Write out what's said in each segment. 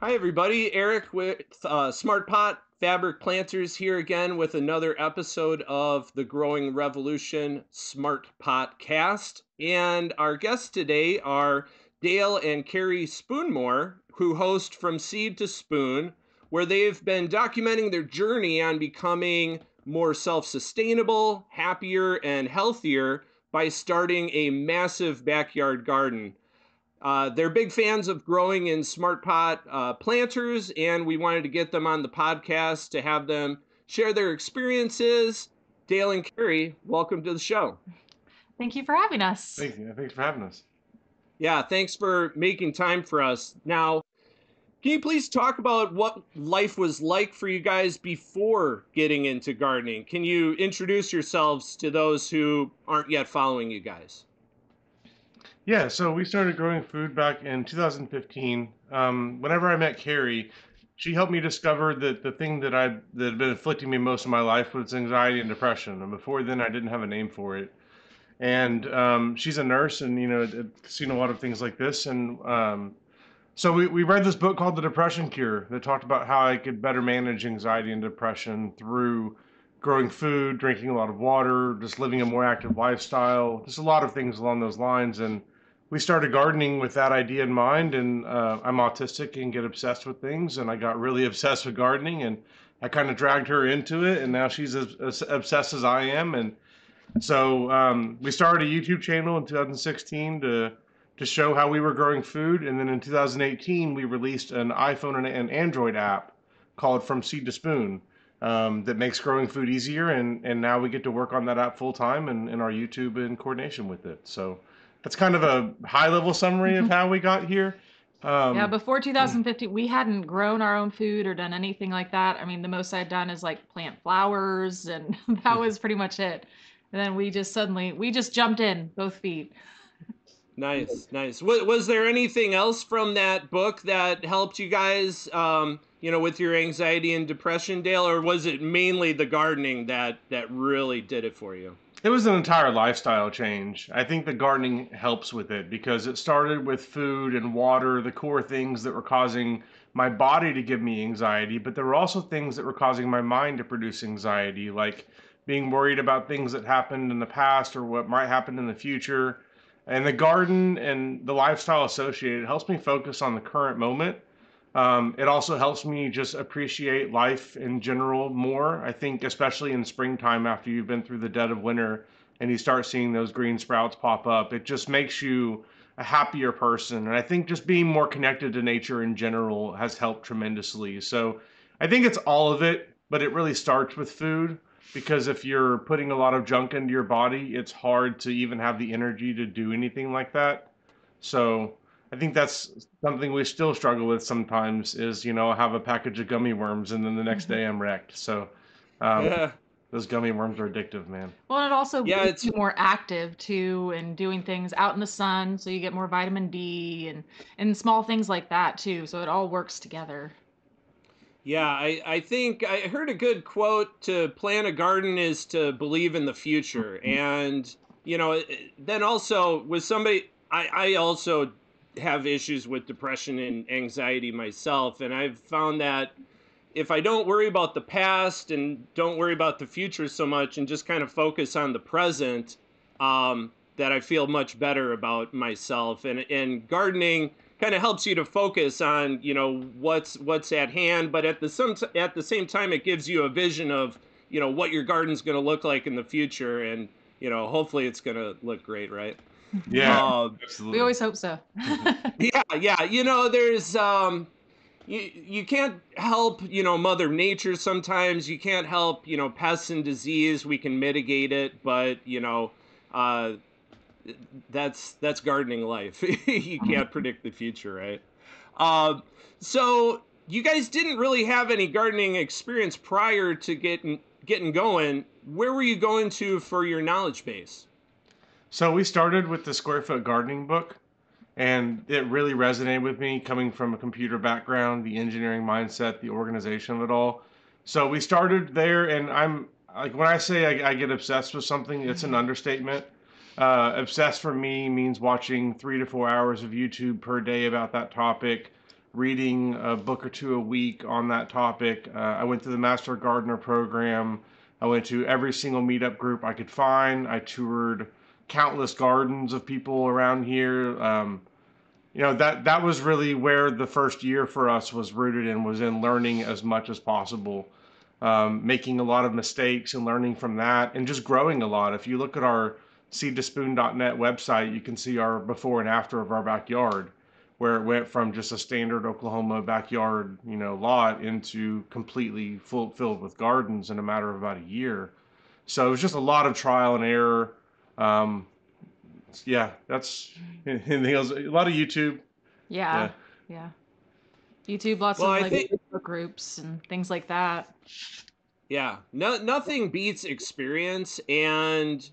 Hi, everybody. Eric with uh, Smart Pot Fabric Planters here again with another episode of the Growing Revolution Smart Pot Cast. And our guests today are Dale and Carrie Spoonemore, who host From Seed to Spoon, where they've been documenting their journey on becoming more self sustainable, happier, and healthier by starting a massive backyard garden. Uh, they're big fans of growing in smart pot uh, planters, and we wanted to get them on the podcast to have them share their experiences. Dale and Carrie, welcome to the show. Thank you for having us. Thank you. Thanks for having us. Yeah, thanks for making time for us. Now, can you please talk about what life was like for you guys before getting into gardening? Can you introduce yourselves to those who aren't yet following you guys? Yeah, so we started growing food back in 2015. Um, whenever I met Carrie, she helped me discover that the thing that I that had been afflicting me most of my life was anxiety and depression. And before then, I didn't have a name for it. And um, she's a nurse, and you know, seen a lot of things like this. And um, so we, we read this book called The Depression Cure that talked about how I could better manage anxiety and depression through growing food, drinking a lot of water, just living a more active lifestyle, just a lot of things along those lines. And we started gardening with that idea in mind. And uh, I'm autistic and get obsessed with things. And I got really obsessed with gardening and I kind of dragged her into it. And now she's as, as obsessed as I am. And so um, we started a YouTube channel in 2016 to to show how we were growing food. And then in 2018, we released an iPhone and an Android app called From Seed to Spoon um, that makes growing food easier. And, and now we get to work on that app full time and, and our YouTube in coordination with it. So that's kind of a high level summary of how we got here. Um, yeah, before 2015, we hadn't grown our own food or done anything like that. I mean, the most I'd done is like plant flowers, and that was pretty much it. And then we just suddenly we just jumped in both feet. Nice, nice. Was, was there anything else from that book that helped you guys, um, you know, with your anxiety and depression, Dale, or was it mainly the gardening that that really did it for you? It was an entire lifestyle change. I think the gardening helps with it because it started with food and water, the core things that were causing my body to give me anxiety, but there were also things that were causing my mind to produce anxiety, like being worried about things that happened in the past or what might happen in the future. And the garden and the lifestyle associated helps me focus on the current moment um, it also helps me just appreciate life in general more. I think, especially in springtime, after you've been through the dead of winter and you start seeing those green sprouts pop up, it just makes you a happier person. And I think just being more connected to nature in general has helped tremendously. So I think it's all of it, but it really starts with food because if you're putting a lot of junk into your body, it's hard to even have the energy to do anything like that. So I think that's something we still struggle with sometimes is, you know, have a package of gummy worms and then the next day I'm wrecked. So, um, yeah. those gummy worms are addictive, man. Well, it also yeah, makes you more active too and doing things out in the sun so you get more vitamin D and, and small things like that too. So it all works together. Yeah, I, I think I heard a good quote to plant a garden is to believe in the future. And, you know, then also with somebody, I, I also have issues with depression and anxiety myself, and I've found that if I don't worry about the past and don't worry about the future so much and just kind of focus on the present, um, that I feel much better about myself. And and gardening kind of helps you to focus on you know what's what's at hand, but at the some at the same time it gives you a vision of you know what your garden's going to look like in the future, and you know hopefully it's going to look great, right? Yeah, uh, absolutely. We always hope so. yeah, yeah. You know, there's um, you you can't help you know Mother Nature. Sometimes you can't help you know pests and disease. We can mitigate it, but you know, uh, that's that's gardening life. you can't predict the future, right? Uh, so you guys didn't really have any gardening experience prior to getting getting going. Where were you going to for your knowledge base? So we started with the square foot gardening book, and it really resonated with me coming from a computer background, the engineering mindset, the organization of it all. So we started there, and I'm like when I say I, I get obsessed with something, it's an understatement. Uh, obsessed for me means watching three to four hours of YouTube per day about that topic. reading a book or two a week on that topic. Uh, I went through the Master Gardener program. I went to every single meetup group I could find. I toured countless gardens of people around here. Um, you know that that was really where the first year for us was rooted in was in learning as much as possible. Um, making a lot of mistakes and learning from that and just growing a lot. If you look at our seed2spoon.net website you can see our before and after of our backyard where it went from just a standard oklahoma backyard you know lot into completely full, filled with gardens in a matter of about a year. So it was just a lot of trial and error um, yeah, that's anything else. A lot of YouTube. Yeah, yeah. yeah. YouTube, lots well, of like think, groups and things like that. Yeah, no, nothing beats experience, and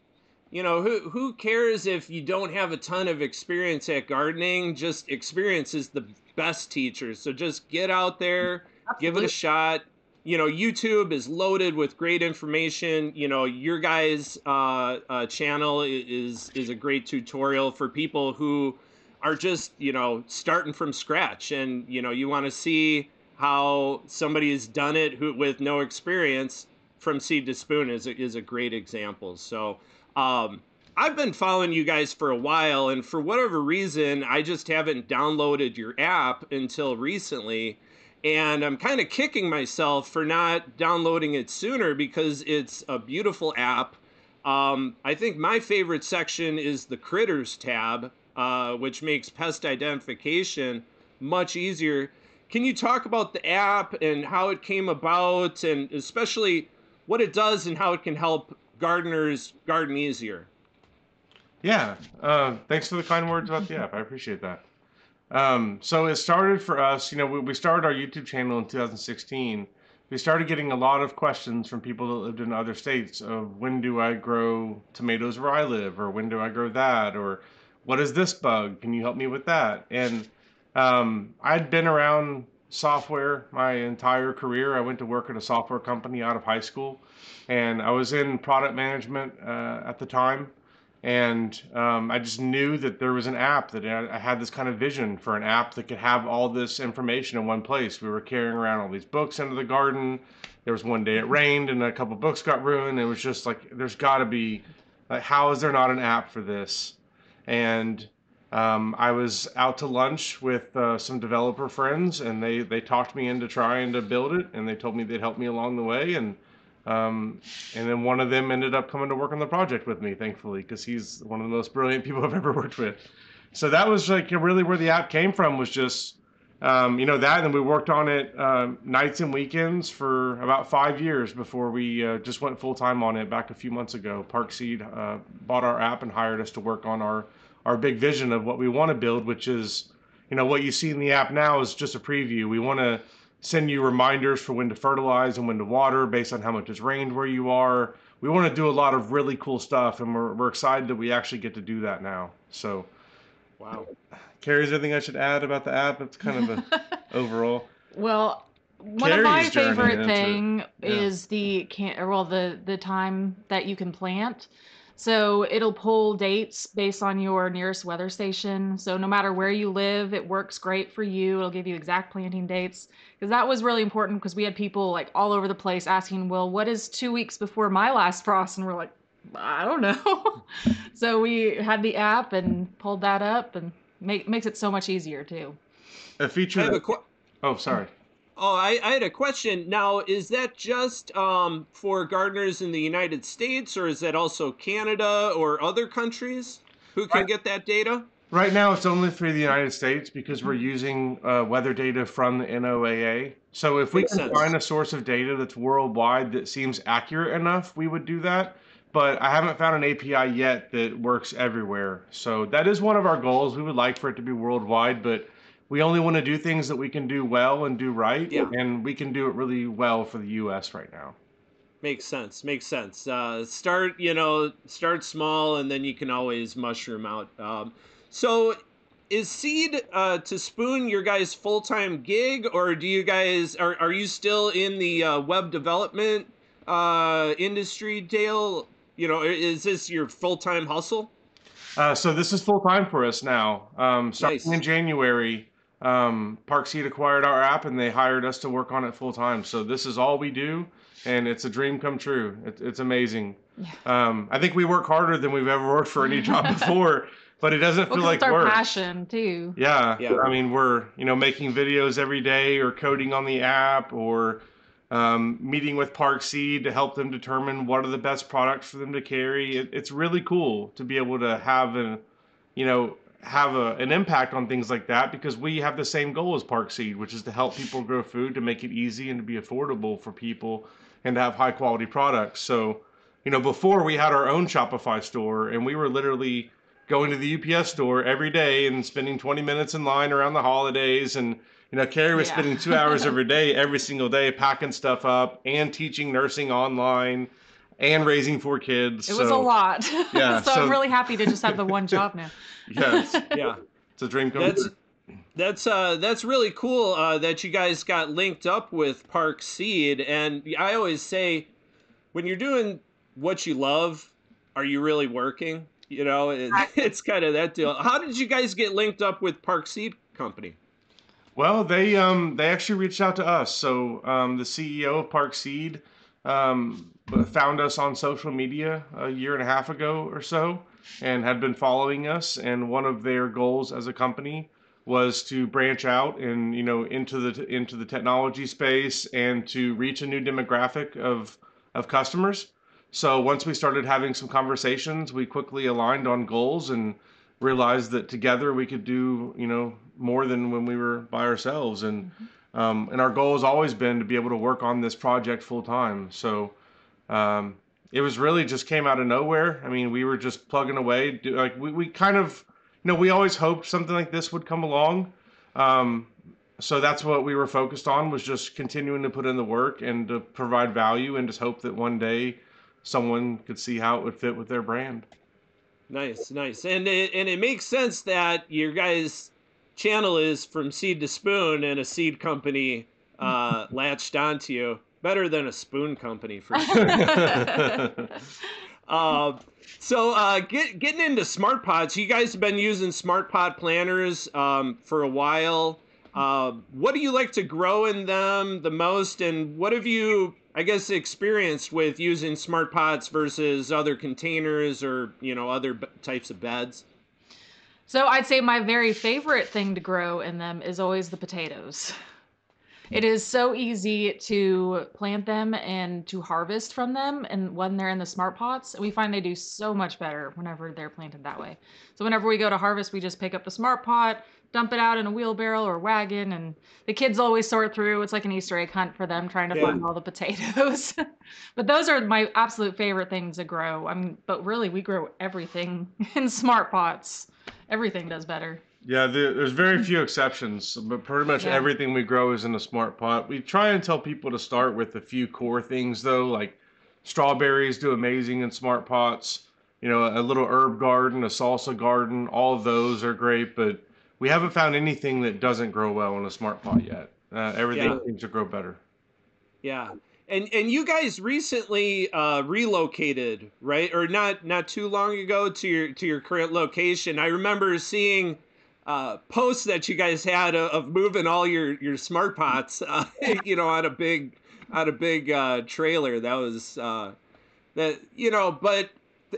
you know who who cares if you don't have a ton of experience at gardening? Just experience is the best teacher. So just get out there, Absolutely. give it a shot you know youtube is loaded with great information. You know your guys uh, uh, channel is is a great tutorial for people who are just you know starting from scratch. And you know you want to see how somebody has done it who, with no experience from seed to spoon is a, is a great example. So um, I've been following you guys for a while, and for whatever reason, I just haven't downloaded your app until recently and I'm kind of kicking myself for not downloading it sooner because it's a beautiful app. Um, I think my favorite section is the critters tab, uh, which makes pest identification much easier. Can you talk about the app and how it came about, and especially what it does and how it can help gardeners garden easier? Yeah, uh, thanks for the kind words about the app. I appreciate that. Um, so it started for us, you know, we, we started our YouTube channel in 2016. We started getting a lot of questions from people that lived in other states of when do I grow tomatoes where I live, or when do I grow that, or what is this bug? Can you help me with that? And um, I'd been around software my entire career. I went to work at a software company out of high school, and I was in product management uh, at the time and um, I just knew that there was an app that I had this kind of vision for an app that could have all this information in one place. We were carrying around all these books into the garden. There was one day it rained and a couple books got ruined. It was just like there's got to be like how is there not an app for this? And um, I was out to lunch with uh, some developer friends, and they they talked me into trying to build it, and they told me they'd help me along the way, and um, and then one of them ended up coming to work on the project with me, thankfully, because he's one of the most brilliant people I've ever worked with. So that was like really where the app came from was just, um, you know, that. And we worked on it uh, nights and weekends for about five years before we uh, just went full time on it back a few months ago. Park Seed uh, bought our app and hired us to work on our, our big vision of what we want to build, which is, you know, what you see in the app now is just a preview. We want to send you reminders for when to fertilize and when to water based on how much has rained where you are. We want to do a lot of really cool stuff, and we're, we're excited that we actually get to do that now. So, wow. Carrie, is there anything I should add about the app? It's kind of a overall. Well, one Carrie's of my favorite thing yeah. is the can well the the time that you can plant. So it'll pull dates based on your nearest weather station. So no matter where you live, it works great for you. It'll give you exact planting dates because that was really important because we had people like all over the place asking, "Well, what is 2 weeks before my last frost?" and we're like, "I don't know." so we had the app and pulled that up and make makes it so much easier too. A feature that... qu- Oh, sorry. Oh, I, I, had a question. Now, is that just um, for gardeners in the United States, or is that also Canada or other countries who can right. get that data? Right now, it's only for the United States because we're using uh, weather data from the NOAA. So, if we Makes can sense. find a source of data that's worldwide that seems accurate enough, we would do that. But I haven't found an API yet that works everywhere. So, that is one of our goals. We would like for it to be worldwide, but we only want to do things that we can do well and do right. Yeah. And we can do it really well for the U.S. right now. Makes sense. Makes sense. Uh, start, you know, start small, and then you can always mushroom out. Um, so, is seed uh, to spoon your guys' full time gig, or do you guys are are you still in the uh, web development uh, industry, Dale? You know, is this your full time hustle? Uh, so this is full time for us now. Um, starting nice. in January, um, Park Seed acquired our app and they hired us to work on it full time. So this is all we do, and it's a dream come true. It, it's amazing. Yeah. Um, I think we work harder than we've ever worked for any job before, but it doesn't Well, feel 'cause like it's our work. passion too. Yeah. Yeah. I mean, we're, you know, making videos every day or coding on the app or um, meeting with Park Seed to help them determine what are the best products for them to carry. It, it's really cool to be able to have a, you know, have a, an impact on things like that because we have the same goal as Park Seed, which is to help people grow food, to make it easy and to be affordable for people and to have high quality products. So, you know, before we had our own Shopify store and we were literally going to the UPS store every day and spending 20 minutes in line around the holidays. And, you know, Carrie was Yeah. spending two hours every day, every single day, packing stuff up and teaching nursing online and raising four kids. It was a lot. Yeah, so, so- I'm really happy to just have the one job now. Yes, Yeah. it's a dream come That's true. that's uh that's really cool uh, that you guys got linked up with Park Seed, and I always say, when you're doing what you love, are you really working? You know, it, it's kind of that deal. How did you guys get linked up with Park Seed Company? Well, they um they actually reached out to us. So um, the CEO of Park Seed um, found us on social media a year and a half ago or so, and had been following us. And one of their goals as a company was to branch out and you know into the into the technology space and to reach a new demographic of of customers. So once we started having some conversations, we quickly aligned on goals and realized that together we could do you know more than when we were by ourselves and um, and our goal has always been to be able to work on this project full time so um, it was really just came out of nowhere. I mean we were just plugging away do, like we, we kind of you know we always hoped something like this would come along. Um, so that's what we were focused on was just continuing to put in the work and to provide value and just hope that one day someone could see how it would fit with their brand. Nice, nice, and it, and it makes sense that your guys' channel is from seed to spoon, and a seed company uh, latched onto you. Better than a spoon company for sure. Uh, so uh, get, getting into smart pots, you guys have been using smart pot planters um, for a while. Uh, what do you like to grow in them the most, and what have you, I guess, experienced with using smart pots versus other containers or you know other b- types of beds? So I'd say my very favorite thing to grow in them is always the potatoes. It is so easy to plant them and to harvest from them and when they're in the smart pots. We find they do so much better whenever they're planted that way. So whenever we go to harvest, we just pick up the smart pot, dump it out in a wheelbarrow or wagon, and the kids always sort through. It's like an Easter egg hunt for them trying to Yeah. find all the potatoes. but those are my absolute favorite things to grow. I mean, but really we grow everything in smart pots. Everything does better. Yeah, there, there's very few exceptions, but pretty much Yeah. everything we grow is in a smart pot. We try and tell people to start with a few core things, though, like strawberries do amazing in smart pots. You know, a little herb garden, a salsa garden, all of those are great, but we haven't found anything that doesn't grow well in a smart pot yet. Uh, everything Yeah. seems to grow better. Yeah. And and you guys recently uh, relocated, right? Or not not too long ago to your to your current location. I remember seeing uh, posts that you guys had of, of moving all your your smart pots, uh, you know, on a big on a big uh, trailer. That was uh, that you know, but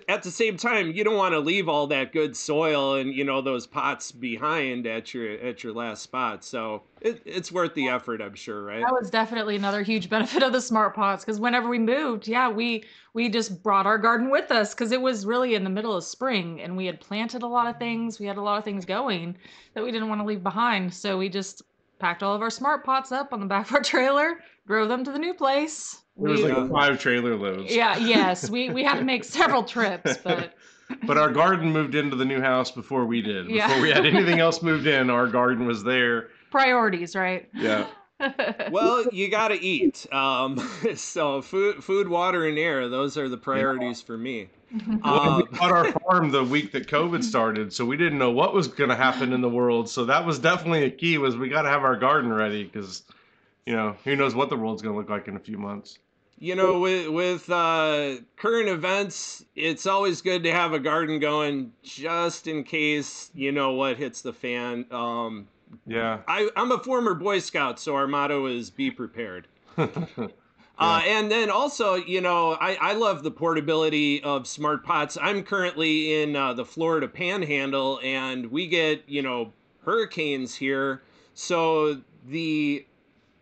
at the same time, you don't want to leave all that good soil and you know those pots behind at your at your last spot. So it, it's worth the effort, I'm sure, right? That was definitely another huge benefit of the smart pots because whenever we moved, yeah, we we just brought our garden with us because it was really in the middle of spring and we had planted a lot of things. We had a lot of things going that we didn't want to leave behind, so we just packed all of our smart pots up on the back of our trailer, drove them to the new place. It was We- like five trailer loads. yeah, yes, we we had to make several trips, but But our garden moved into the new house before we did. Yeah. Before we had anything else moved in, our garden was there. priorities, right? Yeah. well, you got to eat. Um, so food, food, water, and air. Those are the priorities for me. Well, Uh, we bought our farm the week that COVID started, so we didn't know what was going to happen in the world. So that was definitely a key. Was we got to have our garden ready because, you know, who knows what the world's going to look like in a few months. you know, with with uh, current events, it's always good to have a garden going just in case you know what hits the fan. Um, Yeah. I, I'm a former Boy Scout, so our motto is be prepared. Uh, and then also, you know, I, I love the portability of smart pots. I'm currently in uh, the Florida Panhandle, and we get you know hurricanes here, so the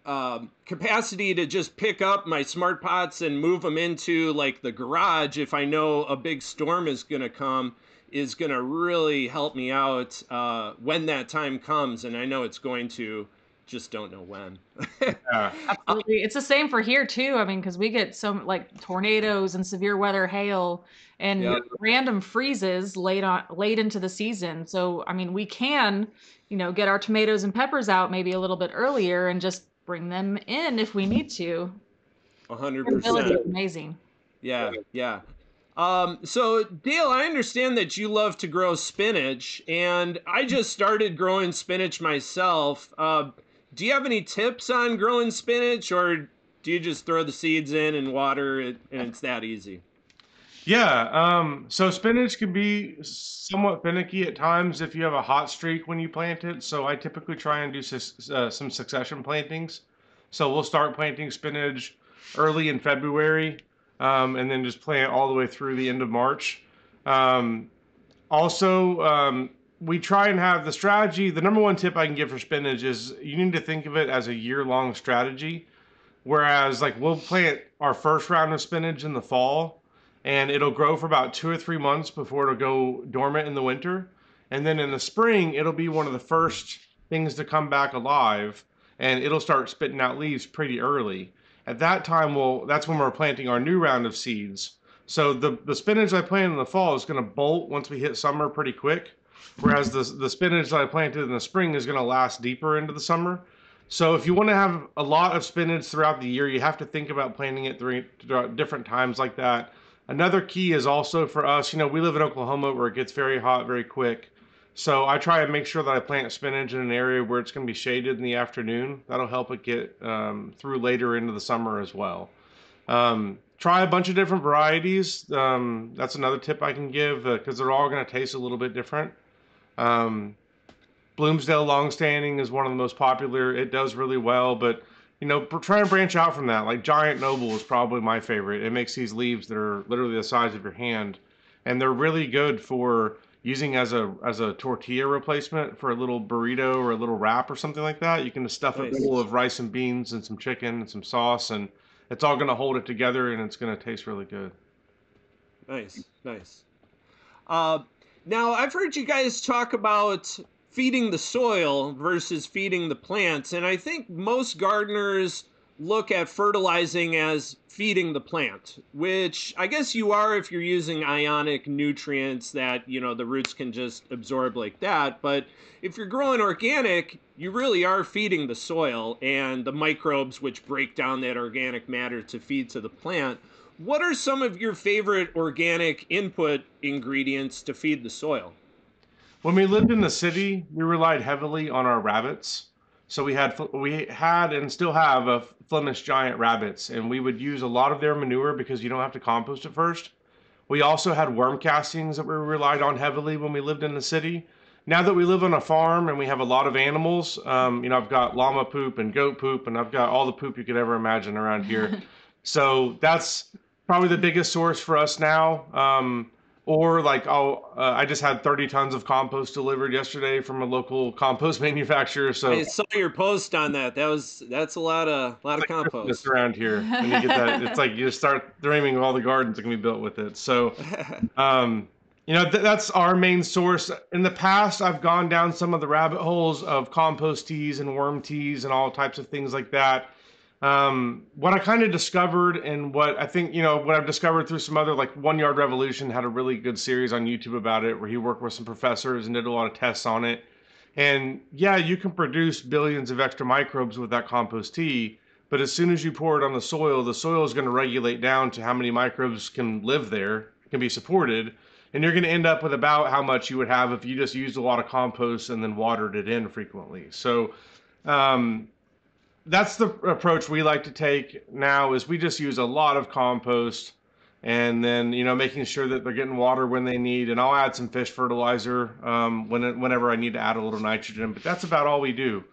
um, capacity to just pick up my smart pots and move them into like the garage if I know a big storm is going to come is going to really help me out uh, when that time comes, and I know it's going to just don't know when. yeah. Absolutely. It's the same for here too. I mean, because we get some like tornadoes and severe weather, hail, and Yep. random freezes late on late into the season. So I mean, we can, you know, get our tomatoes and peppers out maybe a little bit earlier and just bring them in if we need to. A 100%. amazing. Yeah, yeah. Um, so Dale, I understand that you love to grow spinach, and I just started growing spinach myself. Uh, do you have any tips on growing spinach, or do you just throw the seeds in and water it, and it's that easy? Yeah, um, so spinach can be somewhat finicky at times if you have a hot streak when you plant it. So I typically try and do uh, some succession plantings. So we'll start planting spinach early in February, um, and then just plant all the way through the end of March. Um, also, um, we try and have the strategy. The number one tip I can give for spinach is you need to think of it as a year-long strategy. Whereas, like, we'll plant our first round of spinach in the fall, and it'll grow for about two or three months before it'll go dormant in the winter. And then in the spring, it'll be one of the first things to come back alive, and it'll start spitting out leaves pretty early. At that time, we'll that's when we're planting our new round of seeds. So the the spinach I planted in the fall is going to bolt once we hit summer pretty quick, whereas the the spinach that I planted in the spring is going to last deeper into the summer. So if you want to have a lot of spinach throughout the year, you have to think about planting it through different times like that. Another key is also for us, you know, we live in Oklahoma where it gets very hot very quick. So I try and make sure that I plant spinach in an area where it's going to be shaded in the afternoon. That'll help it get um, through later into the summer as well. Um, try a bunch of different varieties. Um, that's another tip I can give because they're all going to taste a little bit different. Um, Bloomsdale Longstanding is one of the most popular. It does really well, but you know, try and branch out from that. Like Giant Noble is probably my favorite. It makes these leaves that are literally the size of your hand, and they're really good for using as a as a tortilla replacement for a little burrito or a little wrap or something like that. You can just stuff it Nice. full of rice and beans and some chicken and some sauce, and it's all going to hold it together, and it's going to taste really good. Nice, nice. Uh, now, I've heard you guys talk about feeding the soil versus feeding the plants, and I think most gardeners look at fertilizing as feeding the plant, which I guess you are if you're using ionic nutrients that, you know, the roots can just absorb like that. But if you're growing organic, you really are feeding the soil and the microbes which break down that organic matter to feed to the plant. What are some of your favorite organic input ingredients to feed the soil? When we lived in the city, we relied heavily on our rabbits. So we had we had and still have a Flemish giant rabbits, and we would use a lot of their manure because you don't have to compost it first. We also had worm castings that we relied on heavily when we lived in the city. Now that we live on a farm and we have a lot of animals, um, you know, I've got llama poop and goat poop, and I've got all the poop you could ever imagine around here. so that's probably the biggest source for us now. Um, or like, oh, uh, I just had 30 tons of compost delivered yesterday from a local compost manufacturer. So I saw your post on that. That was that's a lot of lot of just compost. around here, and you get that. It's like you just start dreaming of all the gardens that can be built with it. So, um, you know, th- that's our main source. In the past, I've gone down some of the rabbit holes of compost teas and worm teas and all types of things like that. Um, what I kind of discovered and what I think, you know, what I've discovered through some other, like One Yard Revolution had a really good series on YouTube about it where he worked with some professors and did a lot of tests on it. And yeah, you can produce billions of extra microbes with that compost tea, but as soon as you pour it on the soil, the soil is going to regulate down to how many microbes can live there, can be supported, and you're going to end up with about how much you would have if you just used a lot of compost and then watered it in frequently. So um, that's the approach we like to take now is we just use a lot of compost and then you know making sure that they're getting water when they need. And I'll add some fish fertilizer um, when it, whenever I need to add a little nitrogen. But that's about all we do.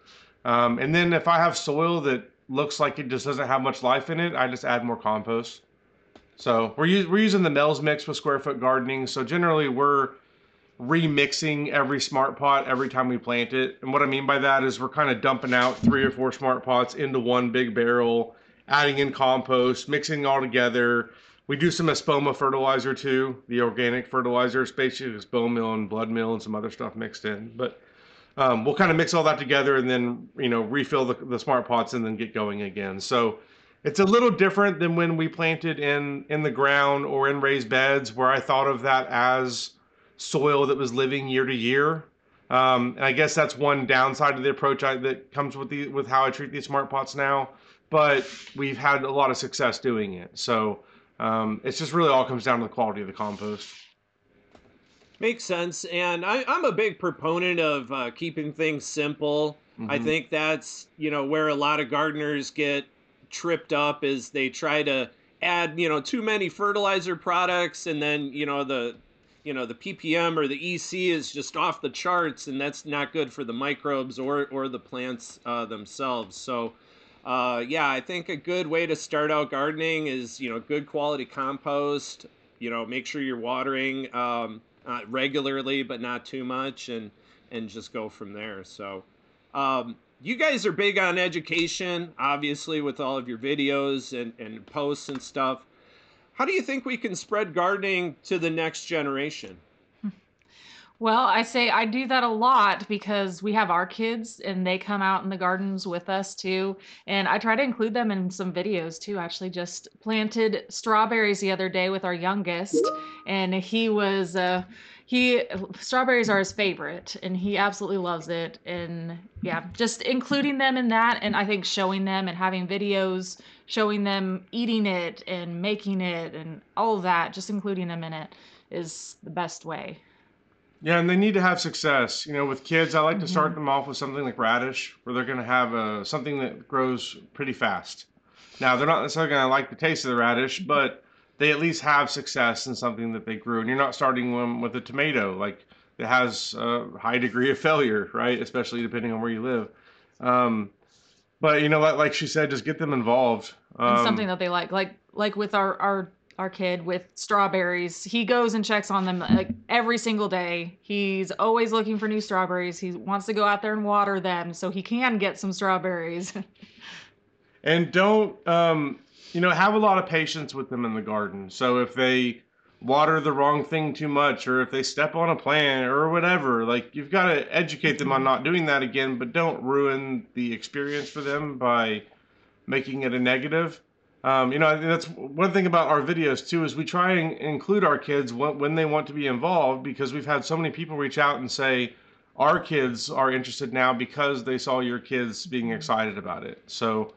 Um, and then if I have soil that looks like it just doesn't have much life in it, I just add more compost. So we're we're using the Mel's mix with square foot gardening. So generally we're remixing every smart pot every time we plant it. And what I mean by that is we're kind of dumping out three or four smart pots into one big barrel, adding in compost, mixing all together. We do some espoma fertilizer too, the organic fertilizer. Basically just bone meal and blood meal and some other stuff mixed in. But um, we'll kind of mix all that together and then you know refill the, the smart pots and then get going again. So it's a little different than when we planted in in the ground or in raised beds, where I thought of that as soil that was living year to year. Um, and I guess that's one downside of the approach I, that comes with the with how I treat these smart pots now. But we've had a lot of success doing it. So um, it's just really all comes down to the quality of the compost. Makes sense. And I, am a big proponent of uh, keeping things simple. Mm-hmm. I think that's you know where a lot of gardeners get tripped up is they try to add you know too many fertilizer products and then you know the you know the ppm or the ec is just off the charts and that's not good for the microbes or or the plants uh, themselves. So uh, yeah i think a good way to start out gardening is you know good quality compost you know make sure you're watering um, uh, regularly but not too much and and just go from there. So um, you guys are big on education obviously with all of your videos and, and posts and stuff how do you think we can spread gardening to the next generation? Well, I say I do that a lot because we have our kids and they come out in the gardens with us too. And I try to include them in some videos too. Actually, just planted strawberries the other day with our youngest, and he was uh, he strawberries are his favorite and he absolutely loves it and yeah just including them in that and i think showing them and having videos showing them eating it and making it and all of that just including them in it is the best way yeah and they need to have success you know with kids i like to start mm-hmm. them off with something like radish where they're going to have a, something that grows pretty fast now they're not necessarily going to like the taste of the radish but they at least have success in something that they grew. And you're not starting them with a tomato like that has a high degree of failure, right? Especially depending on where you live. Um, but you know, like, like she said, just get them involved. Um, something that they like, like like with our our our kid with strawberries. He goes and checks on them like every single day. He's always looking for new strawberries. He wants to go out there and water them so he can get some strawberries. and don't um, you know, have a lot of patience with them in the garden. So if they water the wrong thing too much or if they step on a plant or whatever, like you've got to educate them on not doing that again, but don't ruin the experience for them by making it a negative. Um, you know, that's one thing about our videos too is we try and include our kids when, when they want to be involved because we've had so many people reach out and say our kids are interested now because they saw your kids being excited about it. So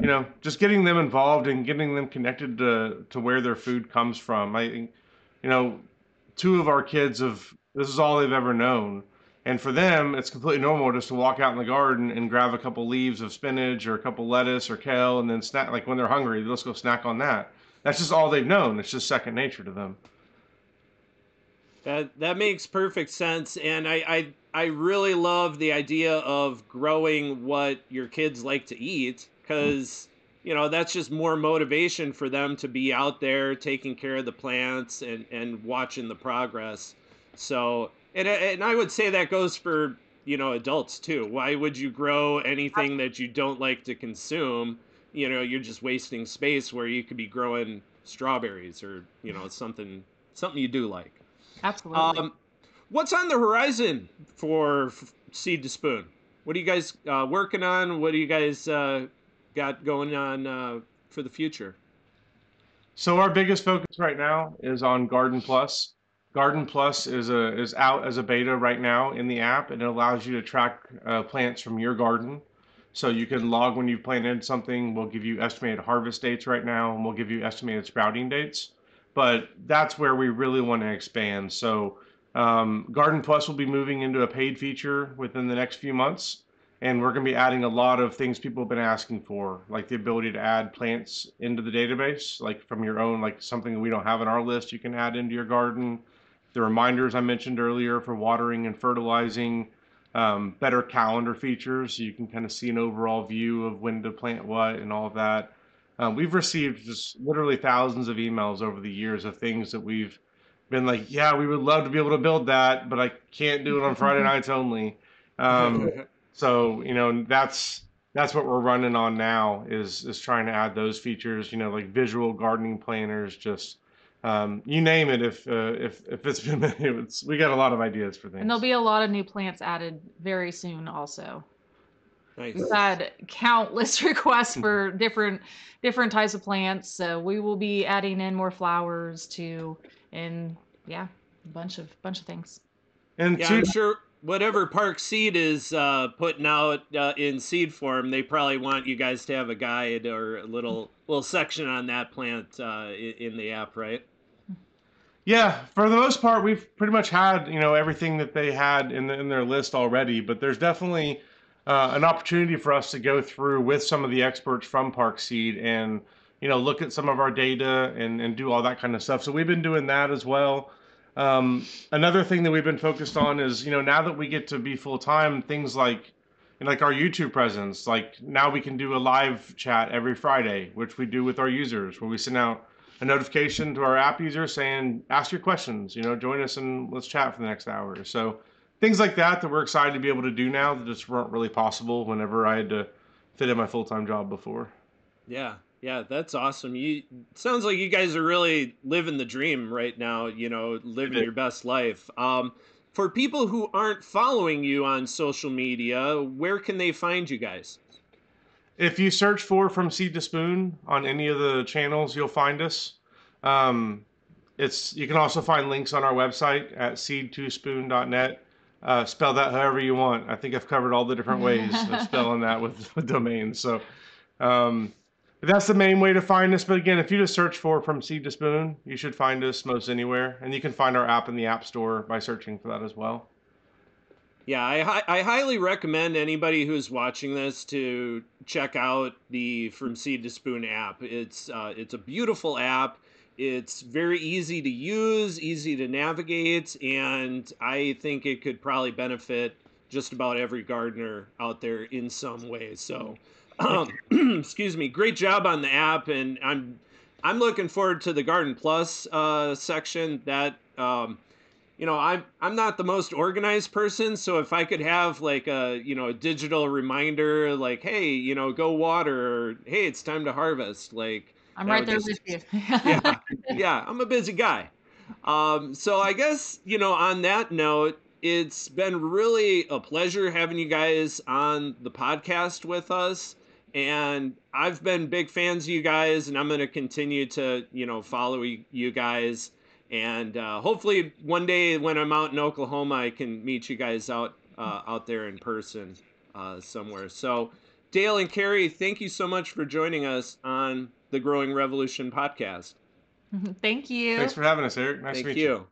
you know, just getting them involved and getting them connected to to where their food comes from. I, you know, two of our kids have this is all they've ever known, and for them, it's completely normal just to walk out in the garden and grab a couple leaves of spinach or a couple lettuce or kale, and then snack. Like when they're hungry, let's go snack on that. That's just all they've known. It's just second nature to them. That that makes perfect sense, and I, I I really love the idea of growing what your kids like to eat because you know that's just more motivation for them to be out there taking care of the plants and and watching the progress. So and, and i would say that goes for you know adults too. Why would you grow anything that you don't like to consume? You know you're just wasting space where you could be growing strawberries or you know something something you do like. Absolutely. Um, what's on the horizon for seed to spoon? What are you guys uh, working on? What are you guys uh, got going on uh, for the future? So our biggest focus right now is on Garden Plus. Garden Plus is a is out as a beta right now in the app, and it allows you to track uh, plants from your garden. So you can log when you've planted something. We'll give you estimated harvest dates right now, and we'll give you estimated sprouting dates. But that's where we really want to expand. So um, Garden Plus will be moving into a paid feature within the next few months and we're going to be adding a lot of things people have been asking for, like the ability to add plants into the database, like from your own, like something we don't have on our list, you can add into your garden. The reminders I mentioned earlier for watering and fertilizing, um, better calendar features, so you can kind of see an overall view of when to plant what and all of that. Um, we've received just literally thousands of emails over the years of things that we've been like, yeah, we would love to be able to build that, but I can't do it on Friday nights only. Um, so you know that's that's what we're running on now is is trying to add those features. You know, like visual gardening planners, just um, you name it. If uh, if if it's been it's, we got a lot of ideas for things. And there'll be a lot of new plants added very soon, also. Nice. We've had countless requests for different different types of plants, so we will be adding in more flowers too, and yeah, a bunch of bunch of things. and Yeah, two, I'm sure whatever Park Seed is uh, putting out uh, in seed form, they probably want you guys to have a guide or a little little section on that plant uh, in the app, right? Yeah, for the most part, we've pretty much had you know everything that they had in the, in their list already. But there's definitely uh, an opportunity for us to go through with some of the experts from Park Seed and you know look at some of our data and and do all that kind of stuff. So we've been doing that as well. Um, another thing that we've been focused on is you know now that we get to be full time, things like like our YouTube presence. Like now we can do a live chat every Friday, which we do with our users, where we send out a notification to our app users saying, "Ask your questions." You know, join us and let's chat for the next hour. So things like that that we're excited to be able to do now that just weren't really possible whenever I had to fit in my full time job before. Yeah, yeah, that's awesome. You sounds like you guys are really living the dream right now. You know, living your best life. Um, for people who aren't following you on social media, where can they find you guys? If you search for From Seed to Spoon on any of the channels, you'll find us. Um, it's you can also find links on our website at seed2spoon.net. Uh, spell that however you want. I think I've covered all the different ways of spelling that with, with domains. So um, that's the main way to find us. But again, if you just search for From Seed to Spoon, you should find us most anywhere. And you can find our app in the App Store by searching for that as well. Yeah, I, I highly recommend anybody who's watching this to check out the From Seed to Spoon app. It's uh, it's a beautiful app. It's very easy to use, easy to navigate, and I think it could probably benefit just about every gardener out there in some way. So, um, excuse me, great job on the app, and I'm I'm looking forward to the Garden Plus uh, section. That um, you know, I'm I'm not the most organized person, so if I could have like a you know a digital reminder, like hey, you know, go water, or hey, it's time to harvest, like I'm right there just- with you. yeah, yeah, I'm a busy guy. Um, so I guess you know, on that note, it's been really a pleasure having you guys on the podcast with us. And I've been big fans of you guys, and I'm going to continue to, you know, follow you guys. And uh, hopefully, one day when I'm out in Oklahoma, I can meet you guys out uh, out there in person uh, somewhere. So, Dale and Carrie, thank you so much for joining us on the Growing Revolution podcast. Thank you. Thanks for having us, Eric. Nice to meet you. you.